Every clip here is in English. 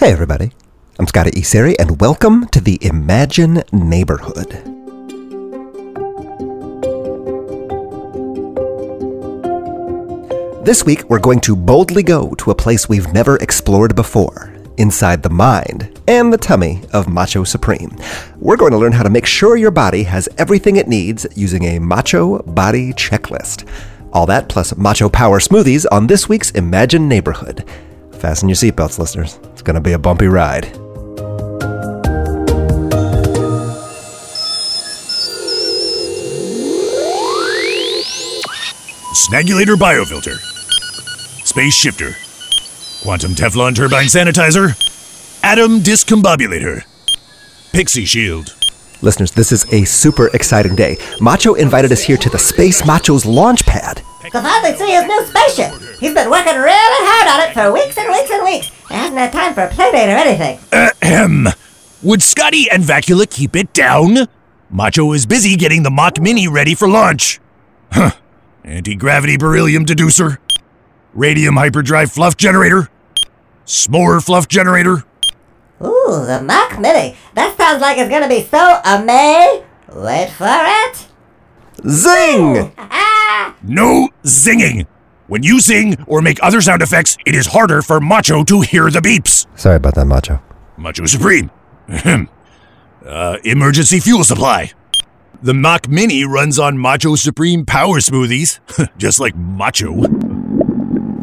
Hey, everybody. I'm Scotty Iseri, and welcome to the Imagine Neighborhood. This week, we're going to boldly go to a place we've never explored before inside the mind and the tummy of Macho Supreme. We're going to learn how to make sure your body has everything it needs using a Macho Body Checklist. All that plus Macho Power smoothies on this week's Imagine Neighborhood. Fasten your seatbelts, listeners. It's going to be a bumpy ride. Snagulator biofilter. Space shifter. Quantum Teflon turbine sanitizer. Atom discombobulator. Pixie shield. Listeners, this is a super exciting day. Macho invited us here to the Space Macho's launch pad. To finally see his new spaceship. He's been working really hard on it for weeks and weeks and weeks. He hasn't had time for a playdate or anything. Ahem. Would Scotty and Vacula keep it down? Macho is busy getting the Mach Mini ready for launch. Huh. Anti-gravity beryllium deducer. Radium hyperdrive fluff generator. S'more fluff generator. Ooh, the Mach Mini. That sounds like it's gonna be so amazing. Wait for it. Zing! Ah, No zinging. When you sing or make other sound effects, it is harder for Macho to hear the beeps. Sorry about that, Macho. Macho Supreme. Ahem. uh, emergency fuel supply. The Mach Mini runs on Macho Supreme power smoothies, just like Macho.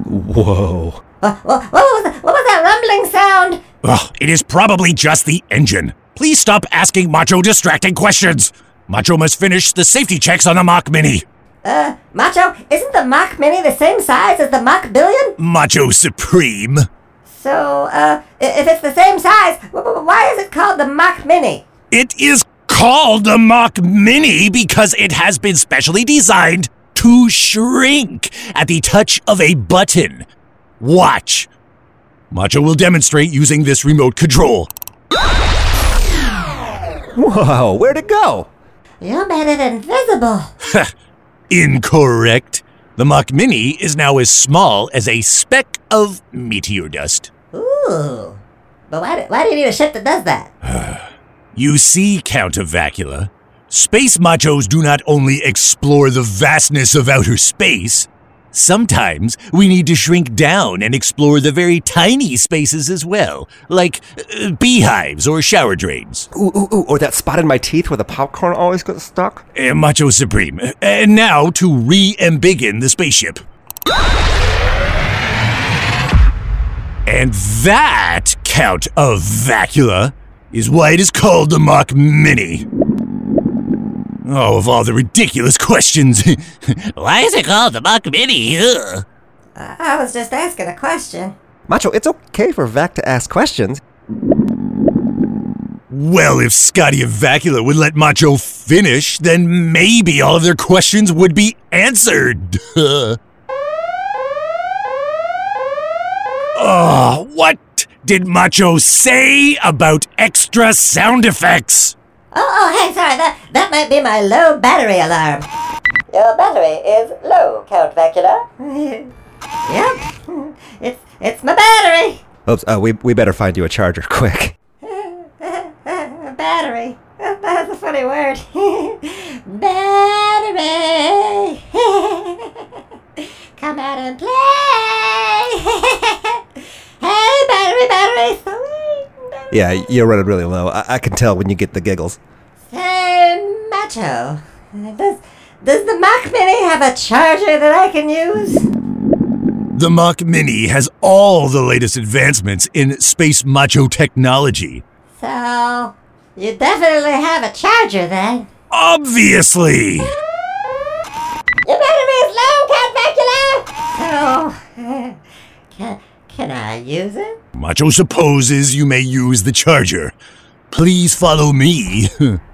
Whoa. What, what, what, was that, what was that rumbling sound? Ugh, it is probably just the engine. Please stop asking Macho distracting questions. Macho must finish the safety checks on the Mach Mini. Uh, Macho, isn't the Mach Mini the same size as the Mach Billion? Macho Supreme. So, uh, if it's the same size, wh- wh- why is it called the Mach Mini? It is called the Mach Mini because it has been specially designed to shrink at the touch of a button. Watch. Macho will demonstrate using this remote control. Whoa, where'd it go? You made it invisible. Incorrect. The Mach Mini is now as small as a speck of meteor dust. Ooh. But why do, why do you need a ship that does that? You see, Count of Vacula, space machos do not only explore the vastness of outer space, sometimes we need to shrink down and explore the very tiny spaces as well, like uh, beehives or shower drains. Ooh, ooh, ooh, or that spot in my teeth where the popcorn always gets stuck? Uh, Macho Supreme. And now to re-embiggen the spaceship. And that, Count of Vacula, is why it is called the Mach Mini. Oh, of all the ridiculous questions. why is it called the Mach Mini? Ugh. I I was just asking a question. Macho, it's okay for Vac to ask questions. Well, if Scotty and Vacula would let Macho finish, then maybe all of their questions would be answered. oh, what did Macho say about extra sound effects? Oh, oh, hey, sorry, that, that might be my low battery alarm. Your battery is low, Count Vacula. yep, it's, it's my battery. Oops, uh, we, we better find you a charger quick. battery. That's a funny word. battery. Come out and play. hey, battery, battery. Sweet. Yeah, you're running really low. I, I can tell when you get the giggles. Hey, uh, Does, does the Mach Mini have a charger that I can use? The Mach Mini has all the latest advancements in space macho technology. So, you definitely have a charger then. Obviously! Your battery is low, Count Vacula! Oh, so, can, can I use it? Macho supposes you may use the charger. Please follow me.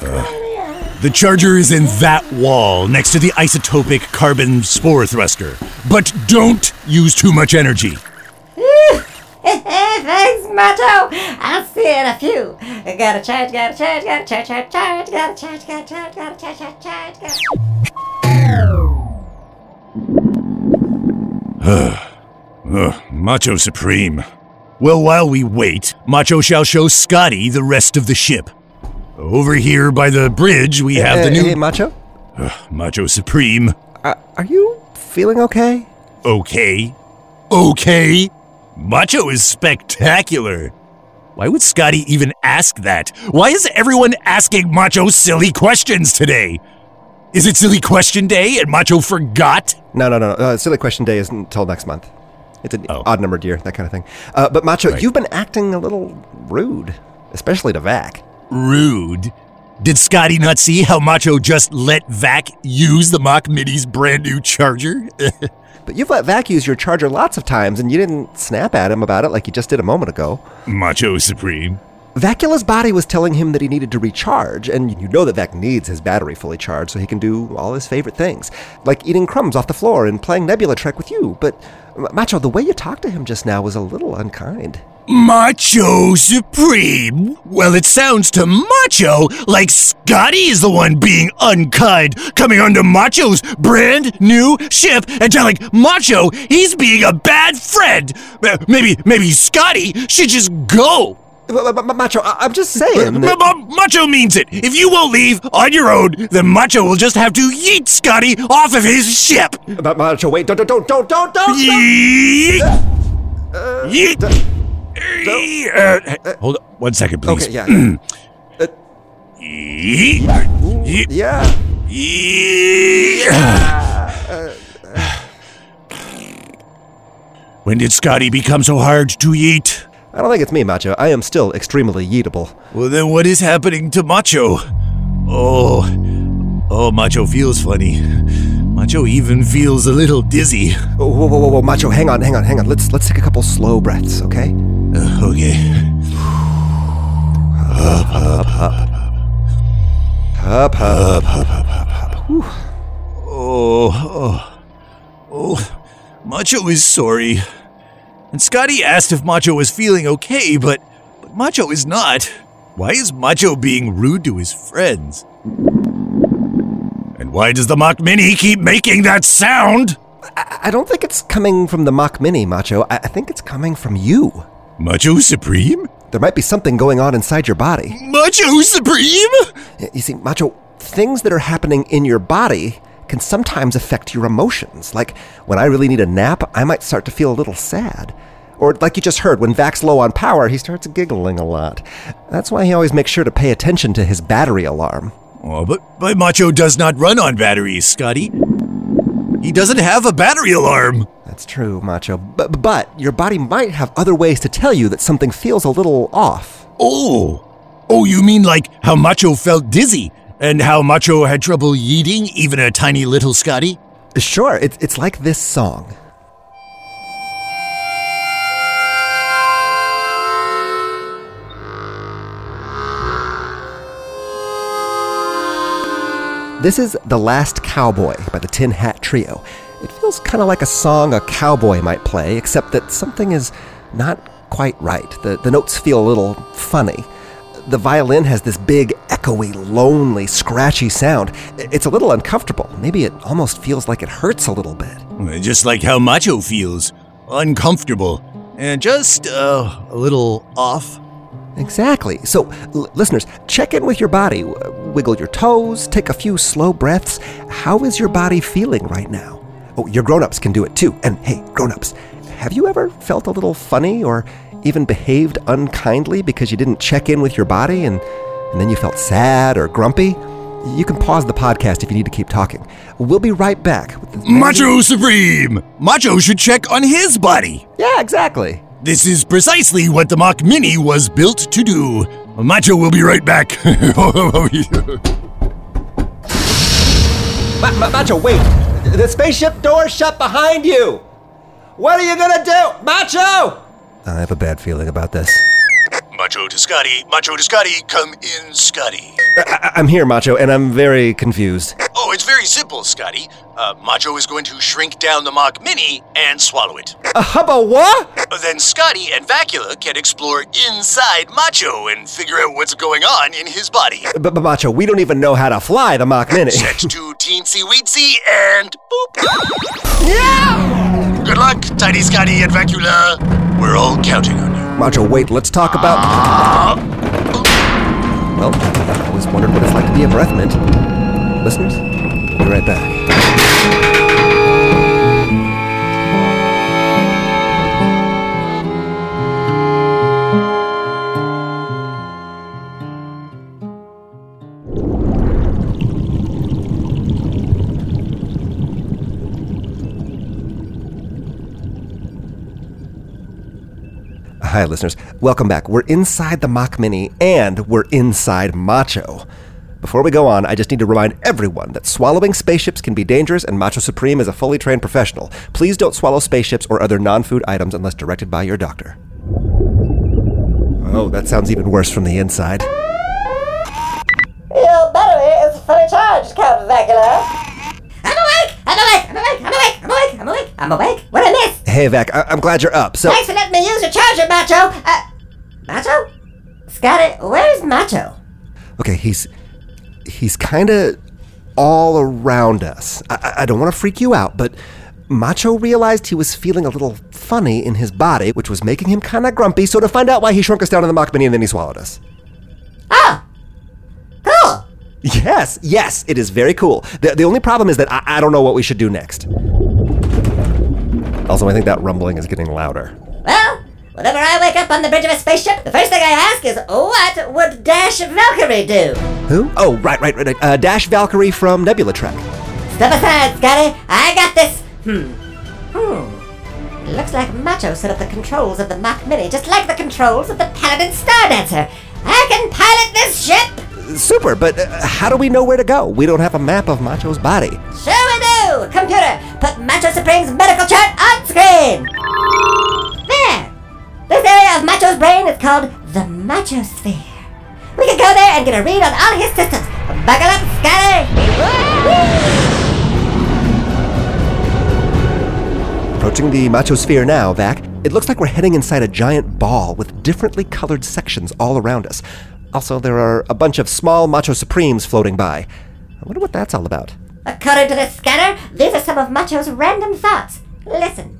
Uh, the charger is in that wall next to the isotopic carbon spore thruster. But don't use too much energy. Thanks, Macho. I'll see you in a few. Gotta charge, gotta charge, gotta charge, charge, charge, gotta charge, gotta charge, gotta charge, charge, charge, gotta. Ugh, Macho Supreme. Well, while we wait, Macho shall show Scotty the rest of the ship. Over here by the bridge, we have the new hey, Macho? Macho Supreme. Uh, are you feeling okay? Okay. Okay. Macho is spectacular. Why would Scotty even ask that? Why is everyone asking Macho silly questions today? Is it silly question day and Macho forgot? No, no, no. Uh, silly question day isn't until next month. It's an Oh. odd numbered year, that kind of thing. Uh, but Macho, Right. you've been acting a little rude, especially to Vac. Rude. Did Scotty not see how Macho just let Vac use the Mach Mini's brand new charger? But you've let Vac use your charger lots of times, and you didn't snap at him about it like you just did a moment ago. Macho Supreme. Vacula's body was telling him that he needed to recharge, and you know that Vac needs his battery fully charged so he can do all his favorite things, like eating crumbs off the floor and playing Nebula Trek with you. But, Macho, the way you talked to him just now was a little unkind. Macho Supreme? Well, it sounds to Macho like Scotty is the one being unkind, coming onto Macho's brand new ship and telling Macho he's being a bad friend. Uh, Maybe, maybe Scotty should just go. Macho, I'm just saying. Macho means it. If you won't leave on your own, then Macho will just have to yeet Scotty off of his ship. Ma- Macho, wait, don't, don't, don't, don't, don't, don't! Yeet. Yeet. Uh, hold on one second, please. Okay, yeah. Yeet. Yeet. yeah. Yeet. When did Scotty become so hard to eat? I don't think it's me, Macho. I am still extremely eatable. Well, then what is happening to Macho? Oh, oh, Macho feels funny. Macho even feels a little dizzy. Oh, whoa, whoa, whoa, whoa, Macho, hang on, hang on, hang on. Let's let's take a couple slow breaths, okay? Uh, okay. Up, up, up. Up, up, up, up, up, up. Oh, oh, oh, Macho is sorry. And Scotty asked if Macho was feeling okay, but, but Macho is not. Why is Macho being rude to his friends? And why does the Mach Mini keep making that sound? I, I don't think it's coming from the Mach Mini, Macho. I, I think it's coming from you. Macho Supreme? There might be something going on inside your body. Macho Supreme? You see, Macho, things that are happening in your body can sometimes affect your emotions. Like when I really need a nap, I might start to feel a little sad. Or like you just heard, when Vac's low on power, he starts giggling a lot. That's why he always makes sure to pay attention to his battery alarm. Oh, but, but Macho does not run on batteries, Scotty. He doesn't have a battery alarm. That's true, Macho. But, but your body might have other ways to tell you that something feels a little off. Oh. Oh, you mean like how Macho felt dizzy and how Macho had trouble eating even a tiny little Scotty? Sure, it's, it's like this song. This is The Last Cowboy by the Tin Hat Trio. It feels kind of like a song a cowboy might play, except that something is not quite right. The, the notes feel a little funny. The violin has this big, echoey, lonely, scratchy sound. It's a little uncomfortable. Maybe it almost feels like it hurts a little bit. Just like how Macho feels. Uncomfortable. And just uh, a little off. Exactly. So, l- listeners, check in with your body. Wiggle your toes, take a few slow breaths. How is your body feeling right now? Oh, your grown ups can do it too. And hey, grown ups, have you ever felt a little funny or even behaved unkindly because you didn't check in with your body and, and then you felt sad or grumpy? You can pause the podcast if you need to keep talking. We'll be right back. With Macho Supreme! Macho should check on his body. Yeah, exactly. This is precisely what the Mach Mini was built to do. Macho will be right back. Ma- Ma- Macho, wait! The spaceship door shut behind you! What are you gonna do? Macho! I have a bad feeling about this. Macho to Scotty, Macho to Scotty, come in, Scotty. I- I'm here, Macho, and I'm very confused. Oh, it's very simple, Scotty. Uh, Macho is going to shrink down the Mach Mini and swallow it. A hubba what? Then Scotty and Vacula can explore inside Macho and figure out what's going on in his body. But, but Macho, we don't even know how to fly the Mach Mini. Set to teensy weensy and boop. yeah! Good luck, Tiny Scotty and Vacula. We're all counting on you. Macho, wait, let's talk about. Well, I've always wondered what it's like to be a breath mint. Listeners, we'll be right back. Hi, listeners. Welcome back. We're inside the Mach Mini and we're inside Macho. Before we go on, I just need to remind everyone that swallowing spaceships can be dangerous and Macho Supreme is a fully trained professional. Please don't swallow spaceships or other non food items unless directed by your doctor. Oh, that sounds even worse from the inside. Your battery is fully charged, Count Vacula. I'm awake! I'm awake! I'm awake! I'm awake! I'm awake! I'm awake! I'm awake! What I miss? Hey, Vac, I- I'm glad you're up. So, Thanks for letting me use your charger, Macho! Uh, Macho? Scotty, where's Macho? okay, he's he's kind of all around us. I, I- don't want to freak you out, but Macho realized he was feeling a little funny in his body, which was making him kind of grumpy. So to find out why he shrunk us down to the Mach Mini and then he swallowed us. Oh! Cool! Yes, yes, it is very cool. The, the only problem is that I, I don't know what we should do next. Also, I think that rumbling is getting louder. Well, whenever I wake up on the bridge of a spaceship, the first thing I ask is, what would Dash Valkyrie do? Who? Oh, right, right, right. Uh, Dash Valkyrie from Nebula Trek. Step aside, Scotty. I got this. Hmm. Hmm. It looks like Macho set up the controls of the Mach Mini just like the controls of the Paladin Star Dancer. I can pilot this ship! Super, but uh, how do we know where to go? We don't have a map of Macho's body. Sure we Computer, put Macho Supreme's medical chart on screen! There! This area of Macho's brain is called the Machosphere. We can go there and get a read on all his systems. Buckle up, Scotty! Approaching the Machosphere now, Vac. It looks like we're heading inside a giant ball with differently colored sections all around us. Also, there are a bunch of small Macho Supremes floating by. I wonder what that's all about. According to the scanner, these are some of Macho's random thoughts. Listen.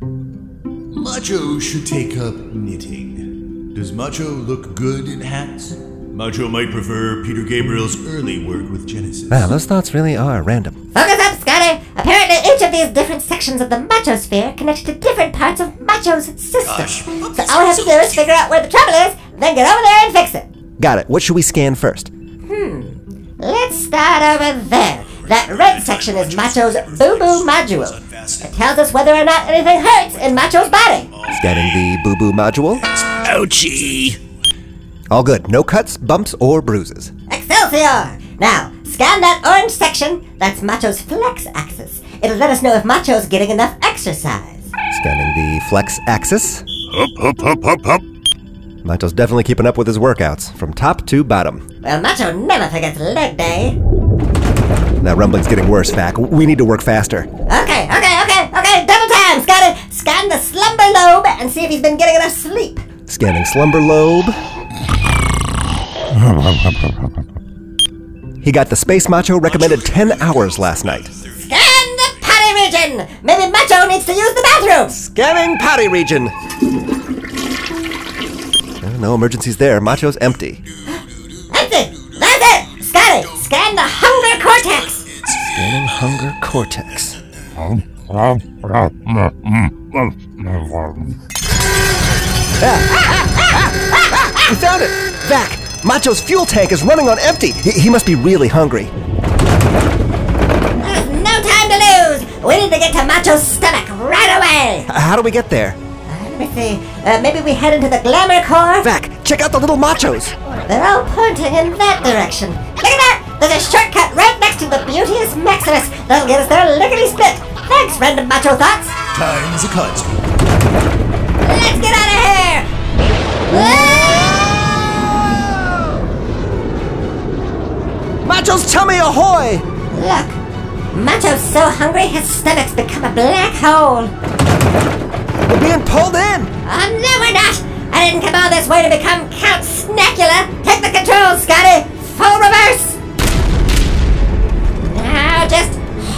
Macho should take up knitting. Does Macho look good in hats? Macho might prefer Peter Gabriel's early work with Genesis. Wow, those thoughts really are random. Focus up, Scotty! Apparently, each of these different sections of the Machosphere connect to different parts of Macho's system. Gosh, so all we have to do is figure out where the trouble is, then get over there and fix it. Got it. What should we scan first? Hmm. Let's start over there. That red section is Macho's Boo Boo Module. It tells us whether or not anything hurts in Macho's body. Scanning the Boo Boo module. Ouchie! All good. No cuts, bumps, or bruises. Excelsior! Now, scan that orange section. That's Macho's flex axis. It'll let us know if Macho's getting enough exercise. Scanning the flex axis. Up, up, up, up, up. Macho's definitely keeping up with his workouts, from top to bottom. Well, Macho never forgets leg day. That rumbling's getting worse, Vac. We need to work faster. Okay, okay, okay, okay, double time, Scotty! Scan the slumber lobe and see if he's been getting enough sleep. Scanning slumber lobe. He got the Space Macho recommended 10 hours last night. Scan the potty region! Maybe Macho needs to use the bathroom! Scanning potty region. Uh, No emergencies there. Macho's empty. Empty! That's it! Scotty, scan the hunger cortex! Scanning hunger cortex. We found it! Vac! Macho's fuel tank is running on empty. He, he must be really hungry. There's no time to lose! We need to get to Macho's stomach right away! H- How do we get there? Uh, let me see. Uh, maybe we head into the glamour core? Vac, check out the little machos. They're all pointing in that direction. Look at that! There's a shortcut right next to the Beauteous Maximus. That'll get us there lickety split. Thanks, random macho thoughts. Time's a cut. Let's get out of here! Whoa! Macho's tummy ahoy! Look, Macho's so hungry his stomach's become a black hole. We're being pulled in! Oh, no, we're not! I didn't come all this way to become Count Snackula! Take the controls, Scotty! Full reverse!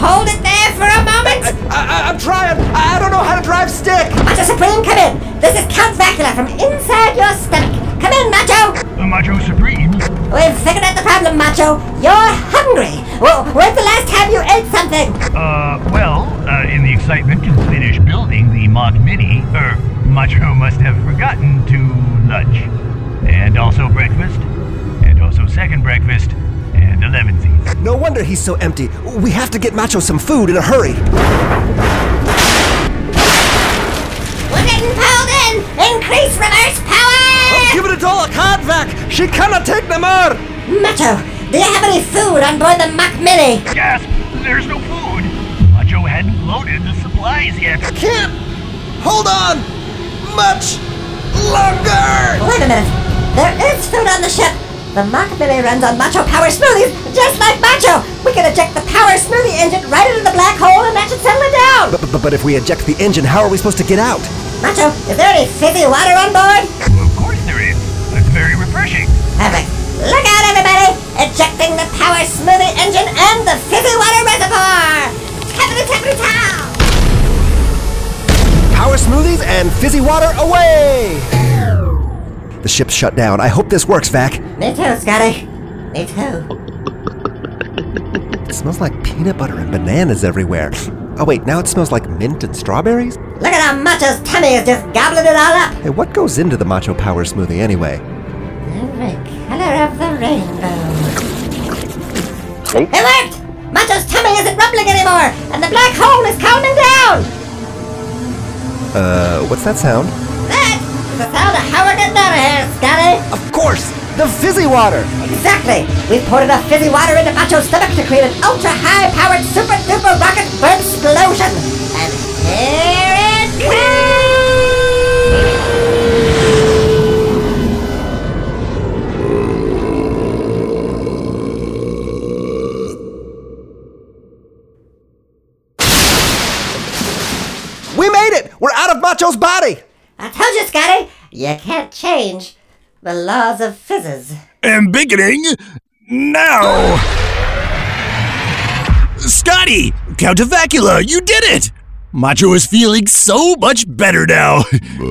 Hold it there for a moment! I, I, I'm trying. I, I don't know how to drive stick! Macho Supreme, come in. This is Count Vacula from inside your stomach. Come in, Macho. The Macho Supreme? We've figured out the problem, Macho. You're hungry. Well, when's the last time you ate something? Uh, well, uh, in the excitement to finish building the Mach Mini, er, Macho must have forgotten to lunch. And also breakfast. No wonder he's so empty. We have to get Macho some food in a hurry. We're getting pulled in. Increase reverse power. Oh, give it a dollar, Vac. She cannot take no more. Macho, do you have any food on board the Mach Mini? Gasp! There's no food! Macho hadn't loaded the supplies yet. Can't hold on much longer. Wait a minute. There is food on the ship. The Mach Mini runs on Macho Power Smoothies, just like Macho. We can eject the Power Smoothie engine right into the black hole and that should settle it down. But, but, but if we eject the engine, how are we supposed to get out? Macho, is there any fizzy water on board? Well, of course there is. It's very refreshing. Perfect. Look out, everybody! Ejecting the Power Smoothie engine and the fizzy water reservoir! Tappity tappity tow! Power smoothies and fizzy water away! The ship's shut down. I hope this works, Vac. Me too, Scotty. Me too. It smells like peanut butter and bananas everywhere. Oh, wait, now it smells like mint and strawberries? Look at how Macho's tummy is just gobbling it all up. Hey, what goes into the Macho Power smoothie anyway? Every color of the rainbow. It worked! Macho's tummy isn't rumbling anymore, and the black hole is calming down! Uh, what's that sound? Of how we're of Scotty! Of course! The fizzy water! Exactly! We've poured enough fizzy water into Macho's stomach to create an ultra high powered super duper rocket burn explosion! And here it comes! We made it! We're out of Macho's body! I told you, Scotty, you can't change the laws of physics. And beginning now! Scotty! Count of Vacula, you did it! Macho is feeling so much better now.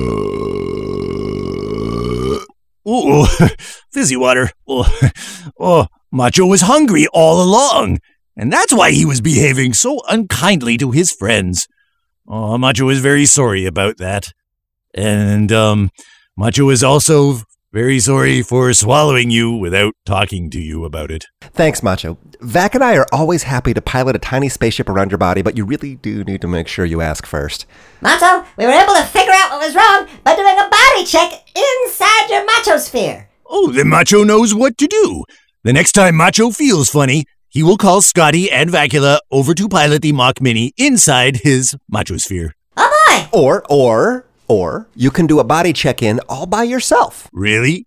Ooh, fizzy water. Oh, oh, Macho was hungry all along, and that's why he was behaving so unkindly to his friends. Oh, Macho is very sorry about that. And, um, Macho is also very sorry for swallowing you without talking to you about it. Thanks, Macho. Vac and I are always happy to pilot a tiny spaceship around your body, but you really do need to make sure you ask first. Macho, we were able to figure out what was wrong by doing a body check inside your macho sphere. Oh, then Macho knows what to do. The next time Macho feels funny, he will call Scotty and Vacula over to pilot the Mach Mini inside his Macho sphere. Oh boy! Or, or, or, you can do a body check in all by yourself. Really?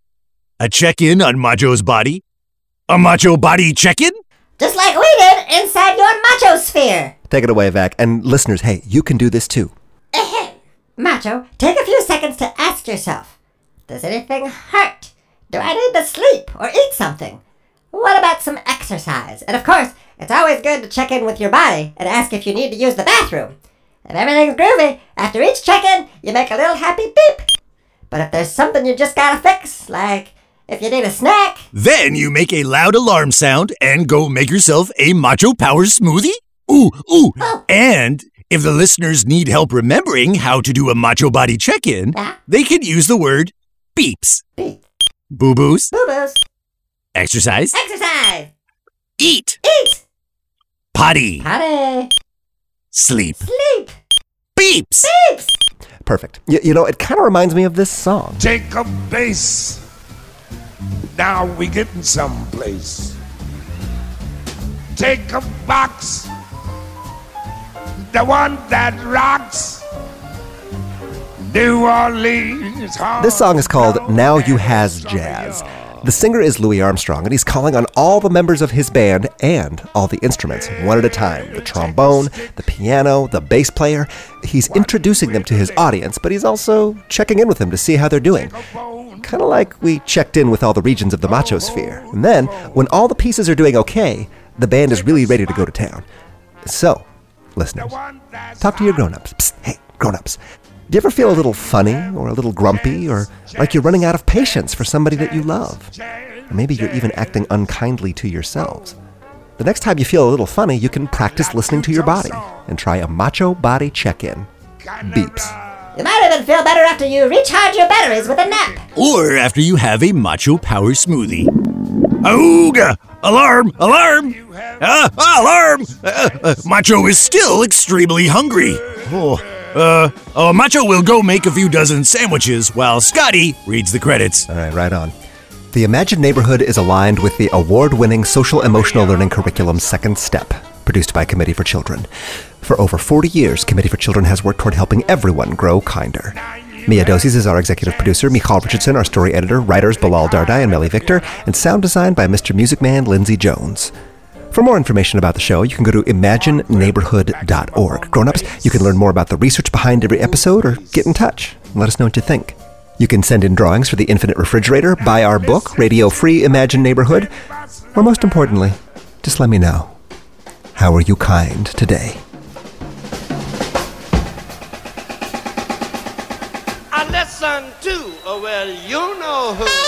A check in on Macho's body? A Macho body check in? Just like we did inside your macho sphere. Take it away, Vac. And listeners, hey, you can do this too. Ahem. Macho, take a few seconds to ask yourself Does anything hurt? Do I need to sleep or eat something? What about some exercise? And of course, it's always good to check in with your body and ask if you need to use the bathroom. If everything's groovy, after each check in, you make a little happy beep. But if there's something you just gotta fix, like if you need a snack, Then you make a loud alarm sound and go make yourself a Macho Power smoothie? Ooh, ooh. Oh. And if the listeners need help remembering how to do a Macho body check in, Yeah. they can use the word beeps. beep, Boo boos, boo boos, exercise, exercise, eat, eat, potty, potty, sleep. sleep, Beeps! beeps. Perfect. Y- you know, it kind of reminds me of this song. Take a base. Now we getting someplace. Take a box. The one that rocks. New Orleans. This song is called Now You Has Jazz. The singer is Louis Armstrong, and he's calling on all the members of his band and all the instruments, one at a time the trombone, the piano, the bass player. He's introducing them to his audience, but he's also checking in with them to see how they're doing. Kind of like we checked in with all the regions of the macho sphere. And then, when all the pieces are doing okay, the band is really ready to go to town. So, listeners, talk to your grown ups. Hey, Grown-ups, do you ever feel a little funny or a little grumpy or like you're running out of patience for somebody that you love? Or maybe you're even acting unkindly to yourselves. The next time you feel a little funny, you can practice listening to your body and try a macho body check-in. Beeps. You might even feel better after you recharge your batteries with a nap. Or after you have a Macho Power Smoothie. Ooga! Alarm! Alarm! Ah, ah, alarm! Uh, uh, Macho is still extremely hungry. Oh, uh, uh, Macho will go make a few dozen sandwiches while Scotty reads the credits. All right, right on. The Imagine Neighborhood is aligned with the award winning social emotional learning curriculum Second Step, produced by Committee for Children. For over 40 years, Committee for Children has worked toward helping everyone grow kinder. Mia Doses is our executive producer, Michal Richardson, our story editor, writers Bilal Dardai and Melly Victor, and sound design by Mr. Music Man Lindsay Jones. For more information about the show, you can go to imagineneighborhood.org. Grown-ups, you can learn more about the research behind every episode or get in touch and let us know what you think. You can send in drawings for the Infinite Refrigerator, buy our book, Radio Free Imagine Neighborhood, or most importantly, just let me know. How are you kind today? I listen to, oh, well, you know who.